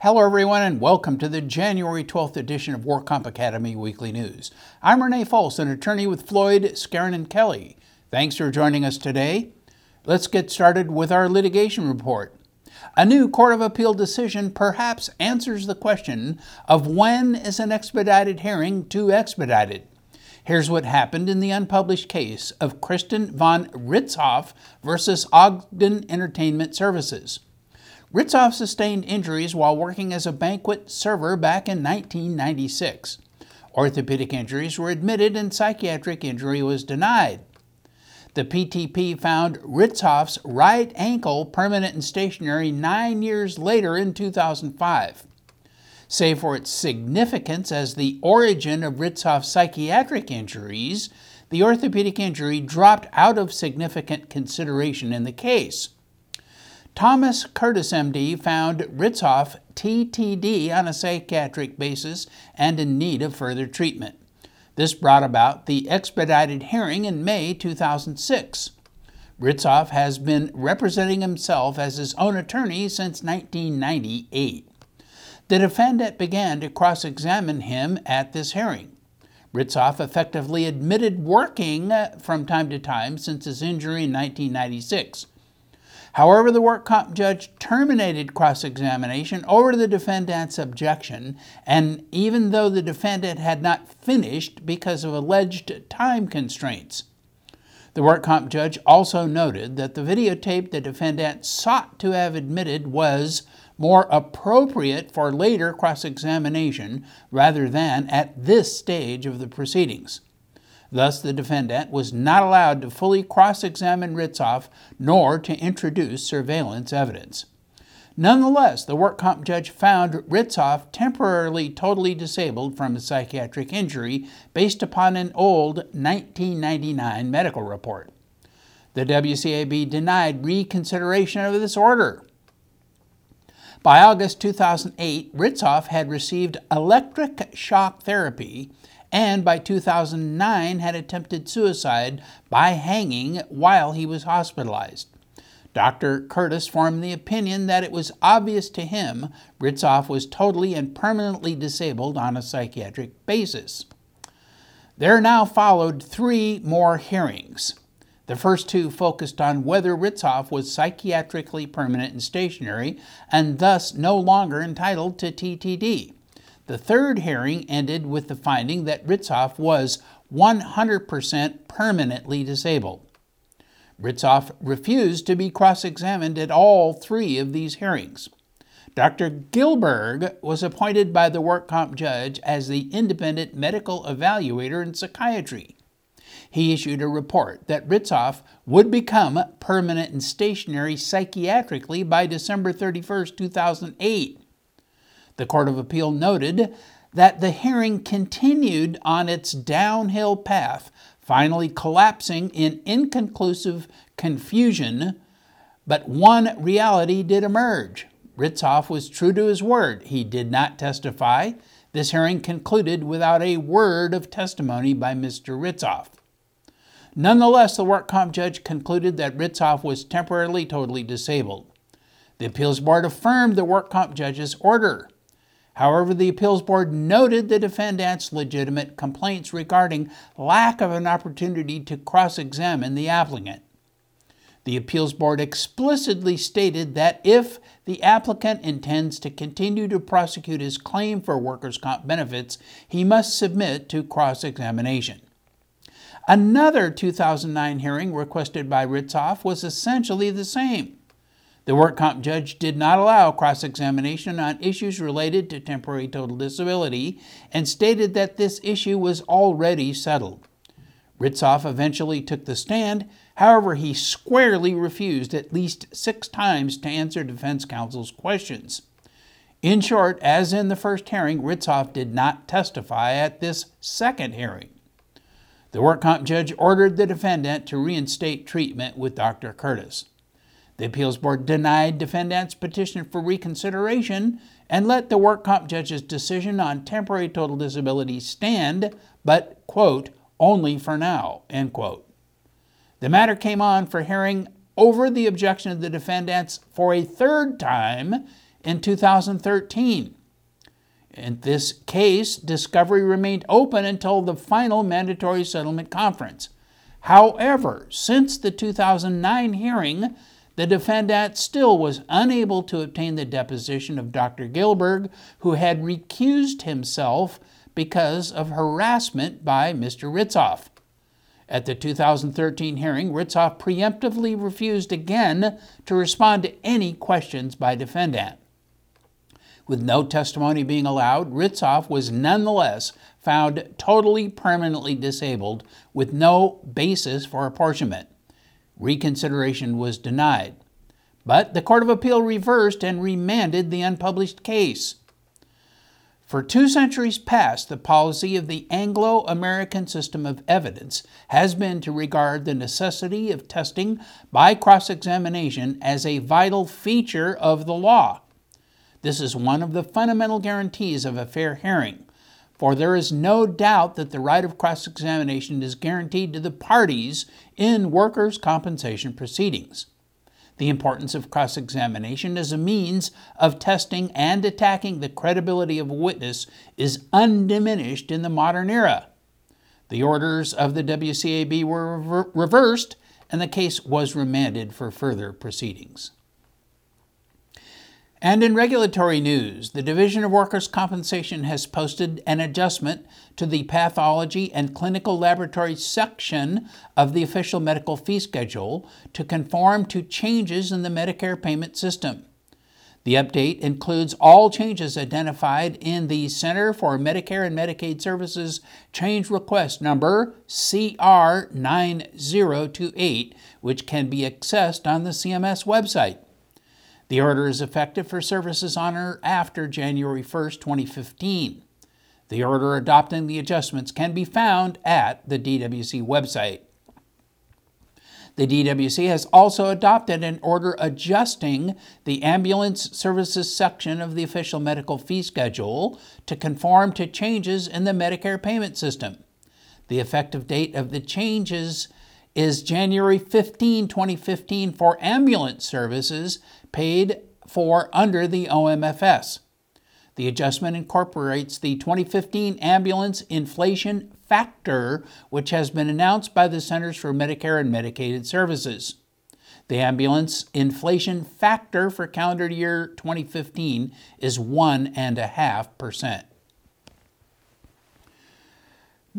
Hello, everyone, and welcome to the January 12th edition of Work Comp Academy Weekly News. I'm Renee Fols, an attorney with Floyd, Skeren, and Kelly. Thanks for joining us today. Let's get started with our litigation report. A new Court of Appeal decision perhaps answers the question of when is an expedited hearing too expedited. Here's what happened in the unpublished case of Kristen von Ritzhoff versus Ogden Entertainment Services. Ritzhoff sustained injuries while working as a banquet server back in 1996. Orthopedic injuries were admitted and psychiatric injury was denied. The PTP found Ritzhoff's right ankle permanent and stationary nine years later in 2005. Save for its significance as the origin of Ritzhoff's psychiatric injuries, the orthopedic injury dropped out of significant consideration in the case. Thomas Curtis, MD, found Ritzhoff TTD on a psychiatric basis and in need of further treatment. This brought about the expedited hearing in May 2006. Ritzhoff has been representing himself as his own attorney since 1998. The defendant began to cross examine him at this hearing. Ritzhoff effectively admitted working uh, from time to time since his injury in 1996. However, the work comp judge terminated cross examination over the defendant's objection, and even though the defendant had not finished because of alleged time constraints. The work comp judge also noted that the videotape the defendant sought to have admitted was more appropriate for later cross examination rather than at this stage of the proceedings. Thus, the defendant was not allowed to fully cross examine Ritzhoff nor to introduce surveillance evidence. Nonetheless, the work comp judge found Ritzhoff temporarily totally disabled from a psychiatric injury based upon an old 1999 medical report. The WCAB denied reconsideration of this order. By August 2008, Ritzhoff had received electric shock therapy and by 2009 had attempted suicide by hanging while he was hospitalized. Dr. Curtis formed the opinion that it was obvious to him Ritzhoff was totally and permanently disabled on a psychiatric basis. There now followed three more hearings. The first two focused on whether Ritzhoff was psychiatrically permanent and stationary and thus no longer entitled to TTD. The third hearing ended with the finding that Ritzhoff was 100% permanently disabled. Ritzhoff refused to be cross examined at all three of these hearings. Dr. Gilberg was appointed by the work comp judge as the independent medical evaluator in psychiatry. He issued a report that Ritzhoff would become permanent and stationary psychiatrically by December 31, 2008. The Court of Appeal noted that the hearing continued on its downhill path, finally collapsing in inconclusive confusion. But one reality did emerge. Ritzhoff was true to his word. He did not testify. This hearing concluded without a word of testimony by Mr. Ritzhoff. Nonetheless, the work comp judge concluded that Ritzhoff was temporarily totally disabled. The appeals board affirmed the work comp judge's order. However, the appeals board noted the defendant's legitimate complaints regarding lack of an opportunity to cross examine the applicant. The appeals board explicitly stated that if the applicant intends to continue to prosecute his claim for workers' comp benefits, he must submit to cross examination. Another 2009 hearing requested by Ritzhoff was essentially the same. The work comp judge did not allow cross examination on issues related to temporary total disability and stated that this issue was already settled. Ritzhoff eventually took the stand, however, he squarely refused at least six times to answer defense counsel's questions. In short, as in the first hearing, Ritzhoff did not testify at this second hearing. The work comp judge ordered the defendant to reinstate treatment with Dr. Curtis. The appeals board denied defendant's petition for reconsideration and let the work comp judge's decision on temporary total disability stand, but, quote, only for now, end quote. The matter came on for hearing over the objection of the defendants for a third time in 2013. In this case, discovery remained open until the final mandatory settlement conference. However, since the 2009 hearing, the defendant still was unable to obtain the deposition of Dr. Gilberg, who had recused himself because of harassment by Mr. Ritzhoff. At the 2013 hearing, Ritzhoff preemptively refused again to respond to any questions by defendant. With no testimony being allowed, Ritzhoff was nonetheless found totally permanently disabled with no basis for apportionment. Reconsideration was denied. But the Court of Appeal reversed and remanded the unpublished case. For two centuries past, the policy of the Anglo American system of evidence has been to regard the necessity of testing by cross examination as a vital feature of the law. This is one of the fundamental guarantees of a fair hearing, for there is no doubt that the right of cross examination is guaranteed to the parties in workers' compensation proceedings. The importance of cross examination as a means of testing and attacking the credibility of a witness is undiminished in the modern era. The orders of the WCAB were reversed, and the case was remanded for further proceedings. And in regulatory news, the Division of Workers' Compensation has posted an adjustment to the pathology and clinical laboratory section of the official medical fee schedule to conform to changes in the Medicare payment system. The update includes all changes identified in the Center for Medicare and Medicaid Services change request number CR9028, which can be accessed on the CMS website. The order is effective for services on or after January 1, 2015. The order adopting the adjustments can be found at the DWC website. The DWC has also adopted an order adjusting the ambulance services section of the official medical fee schedule to conform to changes in the Medicare payment system. The effective date of the changes is January 15, 2015 for ambulance services paid for under the OMFS. The adjustment incorporates the 2015 ambulance inflation factor, which has been announced by the Centers for Medicare and Medicaid Services. The ambulance inflation factor for calendar year 2015 is 1.5%.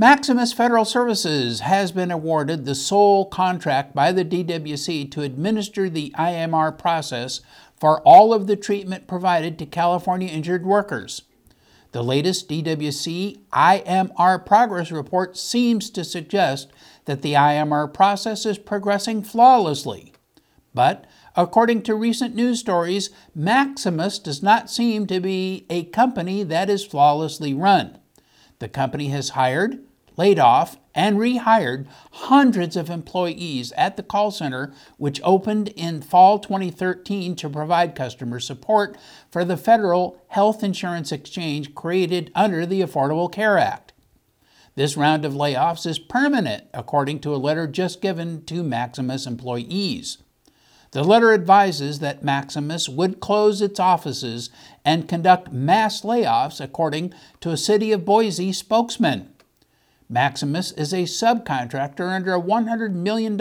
Maximus Federal Services has been awarded the sole contract by the DWC to administer the IMR process for all of the treatment provided to California injured workers. The latest DWC IMR progress report seems to suggest that the IMR process is progressing flawlessly. But according to recent news stories, Maximus does not seem to be a company that is flawlessly run. The company has hired, laid off, and rehired hundreds of employees at the call center, which opened in fall 2013 to provide customer support for the federal health insurance exchange created under the Affordable Care Act. This round of layoffs is permanent, according to a letter just given to Maximus employees. The letter advises that Maximus would close its offices and conduct mass layoffs, according to a City of Boise spokesman. Maximus is a subcontractor under a $100 million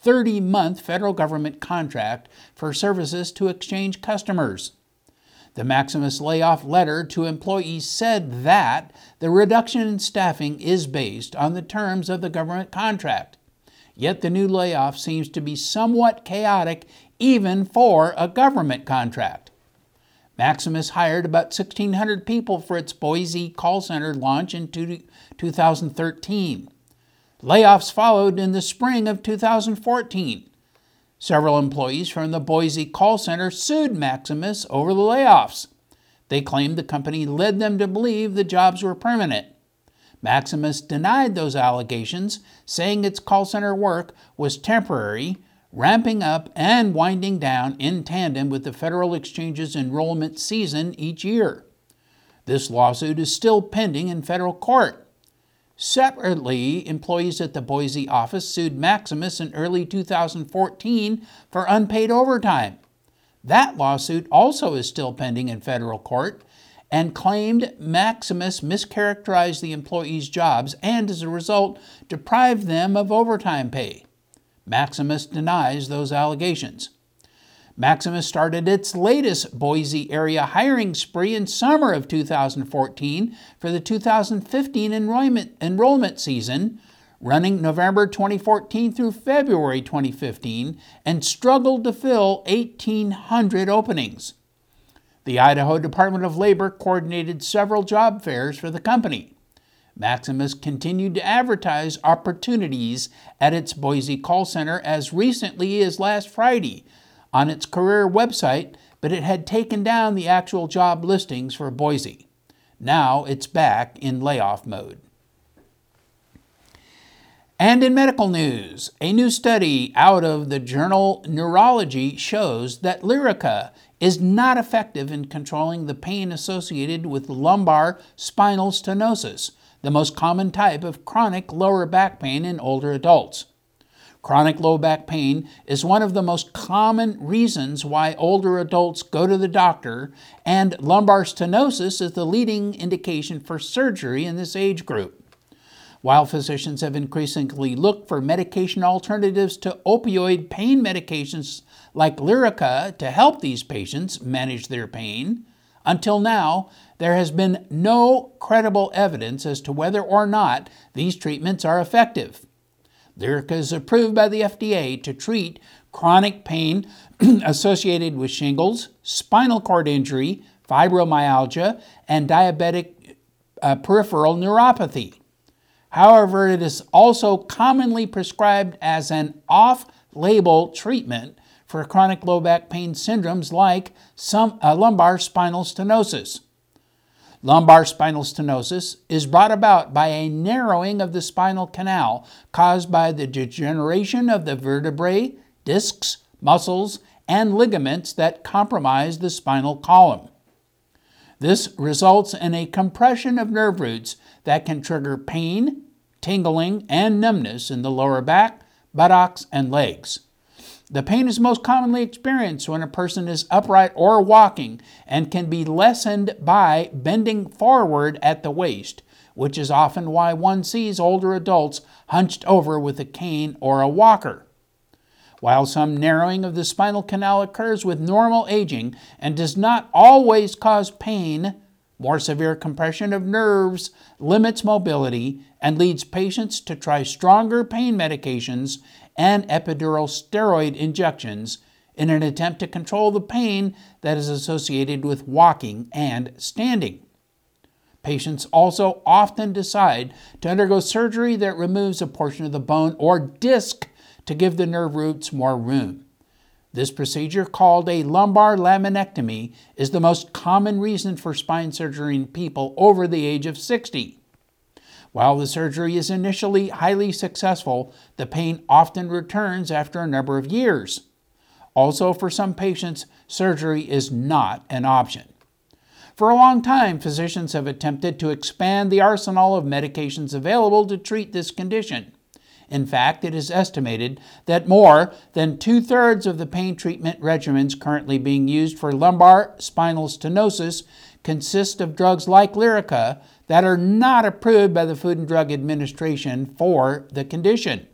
30 month federal government contract for services to exchange customers. The Maximus layoff letter to employees said that the reduction in staffing is based on the terms of the government contract. Yet the new layoff seems to be somewhat chaotic even for a government contract. Maximus hired about 1,600 people for its Boise call center launch in 2013. Layoffs followed in the spring of 2014. Several employees from the Boise call center sued Maximus over the layoffs. They claimed the company led them to believe the jobs were permanent. Maximus denied those allegations, saying its call center work was temporary ramping up and winding down in tandem with the Federal Exchange's enrollment season each year. This lawsuit is still pending in federal court. Separately, employees at the Boise office sued Maximus in early 2014 for unpaid overtime. That lawsuit also is still pending in federal court and claimed Maximus mischaracterized the employees' jobs and, as a result, deprived them of overtime pay. Maximus denies those allegations. Maximus started its latest Boise area hiring spree in summer of 2014 for the 2015 enrollment, enrollment season, running November 2014 through February 2015, and struggled to fill 1,800 openings. The Idaho Department of Labor coordinated several job fairs for the company. Maximus continued to advertise opportunities at its Boise call center as recently as last Friday on its career website, but it had taken down the actual job listings for Boise. Now it's back in layoff mode. And in medical news, a new study out of the journal Neurology shows that Lyrica is not effective in controlling the pain associated with lumbar spinal stenosis, the most common type of chronic lower back pain in older adults. Chronic low back pain is one of the most common reasons why older adults go to the doctor, and lumbar stenosis is the leading indication for surgery in this age group. While physicians have increasingly looked for medication alternatives to opioid pain medications like Lyrica to help these patients manage their pain, until now, there has been no credible evidence as to whether or not these treatments are effective. Lyrica is approved by the FDA to treat chronic pain associated with shingles, spinal cord injury, fibromyalgia, and diabetic uh, peripheral neuropathy. However, it is also commonly prescribed as an off label treatment for chronic low back pain syndromes like some, uh, lumbar spinal stenosis. Lumbar spinal stenosis is brought about by a narrowing of the spinal canal caused by the degeneration of the vertebrae, discs, muscles, and ligaments that compromise the spinal column. This results in a compression of nerve roots that can trigger pain, tingling, and numbness in the lower back, buttocks, and legs. The pain is most commonly experienced when a person is upright or walking and can be lessened by bending forward at the waist, which is often why one sees older adults hunched over with a cane or a walker. While some narrowing of the spinal canal occurs with normal aging and does not always cause pain, more severe compression of nerves limits mobility and leads patients to try stronger pain medications and epidural steroid injections in an attempt to control the pain that is associated with walking and standing. Patients also often decide to undergo surgery that removes a portion of the bone or disc to give the nerve roots more room. This procedure, called a lumbar laminectomy, is the most common reason for spine surgery in people over the age of 60. While the surgery is initially highly successful, the pain often returns after a number of years. Also, for some patients, surgery is not an option. For a long time, physicians have attempted to expand the arsenal of medications available to treat this condition. In fact, it is estimated that more than two thirds of the pain treatment regimens currently being used for lumbar spinal stenosis consist of drugs like Lyrica that are not approved by the Food and Drug Administration for the condition.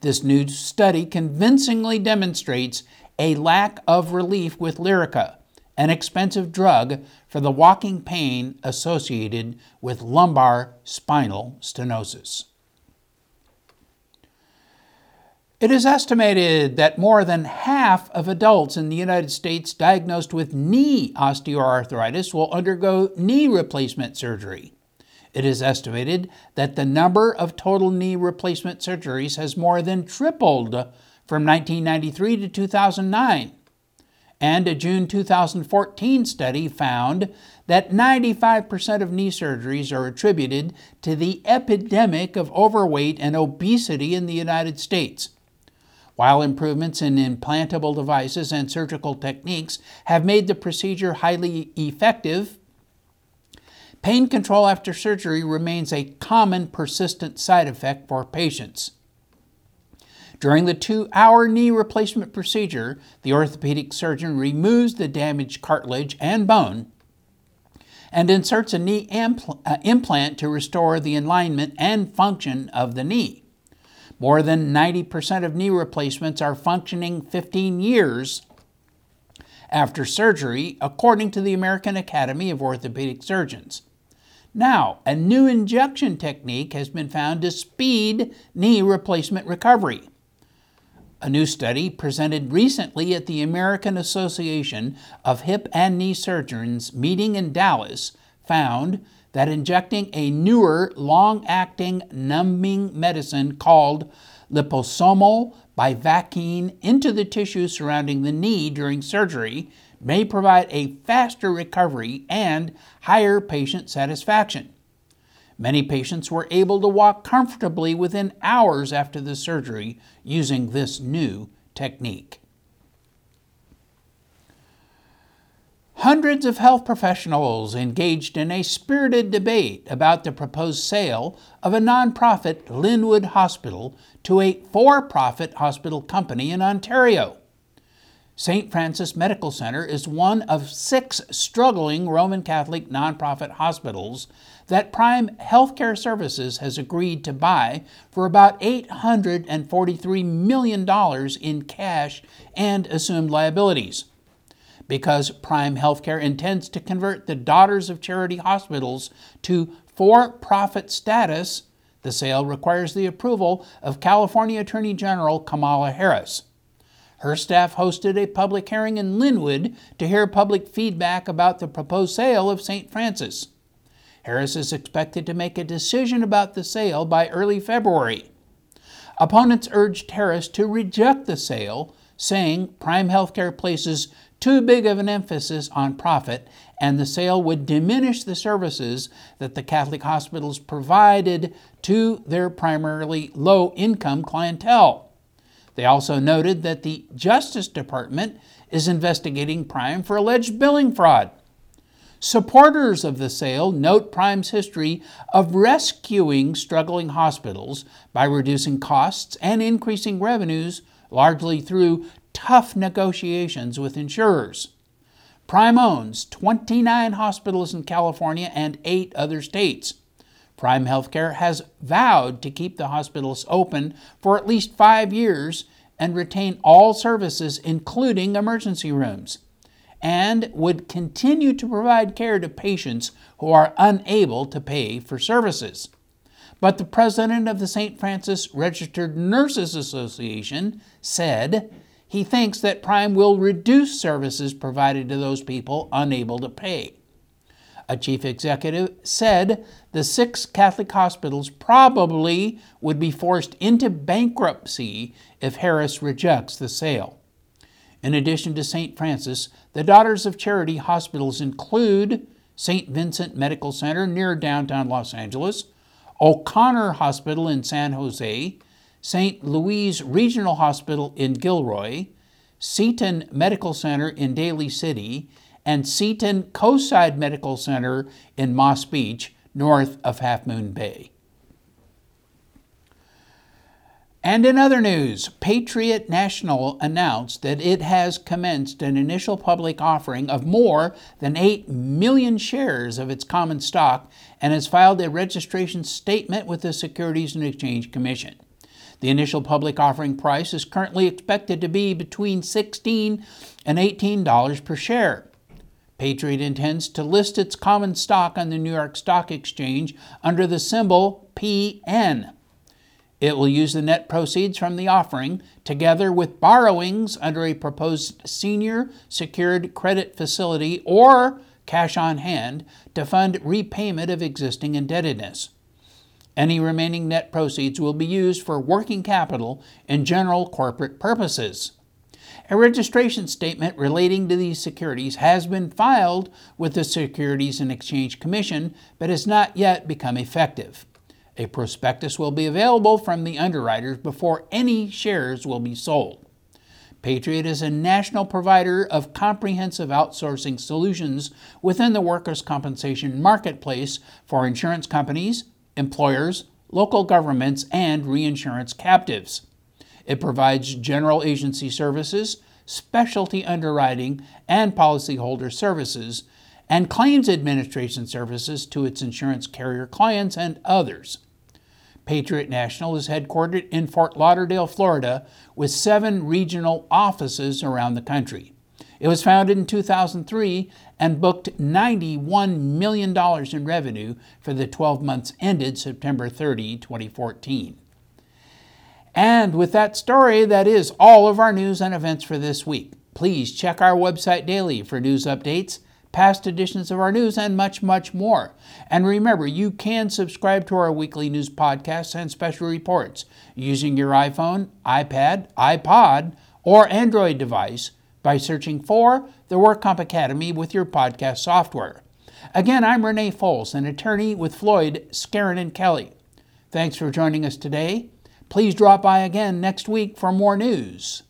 This new study convincingly demonstrates a lack of relief with Lyrica, an expensive drug for the walking pain associated with lumbar spinal stenosis. It is estimated that more than half of adults in the United States diagnosed with knee osteoarthritis will undergo knee replacement surgery. It is estimated that the number of total knee replacement surgeries has more than tripled from 1993 to 2009. And a June 2014 study found that 95% of knee surgeries are attributed to the epidemic of overweight and obesity in the United States. While improvements in implantable devices and surgical techniques have made the procedure highly effective, pain control after surgery remains a common persistent side effect for patients. During the two hour knee replacement procedure, the orthopedic surgeon removes the damaged cartilage and bone and inserts a knee impl- uh, implant to restore the alignment and function of the knee. More than 90% of knee replacements are functioning 15 years after surgery, according to the American Academy of Orthopedic Surgeons. Now, a new injection technique has been found to speed knee replacement recovery. A new study presented recently at the American Association of Hip and Knee Surgeons meeting in Dallas found that injecting a newer, long acting numbing medicine called liposomal bupivacaine into the tissue surrounding the knee during surgery may provide a faster recovery and higher patient satisfaction. Many patients were able to walk comfortably within hours after the surgery using this new technique. Hundreds of health professionals engaged in a spirited debate about the proposed sale of a nonprofit Lynwood Hospital to a for profit hospital company in Ontario. St. Francis Medical Center is one of six struggling Roman Catholic nonprofit hospitals that Prime Healthcare Services has agreed to buy for about $843 million in cash and assumed liabilities. Because Prime Healthcare intends to convert the Daughters of Charity hospitals to for profit status, the sale requires the approval of California Attorney General Kamala Harris. Her staff hosted a public hearing in Lynwood to hear public feedback about the proposed sale of St. Francis. Harris is expected to make a decision about the sale by early February. Opponents urged Harris to reject the sale, saying Prime Healthcare places too big of an emphasis on profit and the sale would diminish the services that the Catholic hospitals provided to their primarily low income clientele. They also noted that the Justice Department is investigating Prime for alleged billing fraud. Supporters of the sale note Prime's history of rescuing struggling hospitals by reducing costs and increasing revenues, largely through tough negotiations with insurers. Prime owns 29 hospitals in California and eight other states. Prime Healthcare has vowed to keep the hospitals open for at least five years and retain all services, including emergency rooms, and would continue to provide care to patients who are unable to pay for services. But the president of the St. Francis Registered Nurses Association said he thinks that Prime will reduce services provided to those people unable to pay. A chief executive said the six Catholic hospitals probably would be forced into bankruptcy if Harris rejects the sale. In addition to St. Francis, the Daughters of Charity hospitals include St. Vincent Medical Center near downtown Los Angeles, O'Connor Hospital in San Jose, St. Louise Regional Hospital in Gilroy, Seton Medical Center in Daly City, and Seton Coastside Medical Center in Moss Beach, north of Half Moon Bay. And in other news, Patriot National announced that it has commenced an initial public offering of more than 8 million shares of its common stock and has filed a registration statement with the Securities and Exchange Commission. The initial public offering price is currently expected to be between 16 and $18 per share. Patriot intends to list its common stock on the New York Stock Exchange under the symbol PN. It will use the net proceeds from the offering, together with borrowings under a proposed senior secured credit facility or cash on hand, to fund repayment of existing indebtedness. Any remaining net proceeds will be used for working capital and general corporate purposes. A registration statement relating to these securities has been filed with the Securities and Exchange Commission but has not yet become effective. A prospectus will be available from the underwriters before any shares will be sold. Patriot is a national provider of comprehensive outsourcing solutions within the workers' compensation marketplace for insurance companies, employers, local governments, and reinsurance captives. It provides general agency services, specialty underwriting, and policyholder services, and claims administration services to its insurance carrier clients and others. Patriot National is headquartered in Fort Lauderdale, Florida, with seven regional offices around the country. It was founded in 2003 and booked $91 million in revenue for the 12 months ended September 30, 2014. And with that story, that is all of our news and events for this week. Please check our website daily for news updates past editions of our news, and much, much more. And remember, you can subscribe to our weekly news podcasts and special reports using your iPhone, iPad, iPod, or Android device by searching for the WorkComp Academy with your podcast software. Again, I'm Renee Foles, an attorney with Floyd, Skeren, and Kelly. Thanks for joining us today. Please drop by again next week for more news.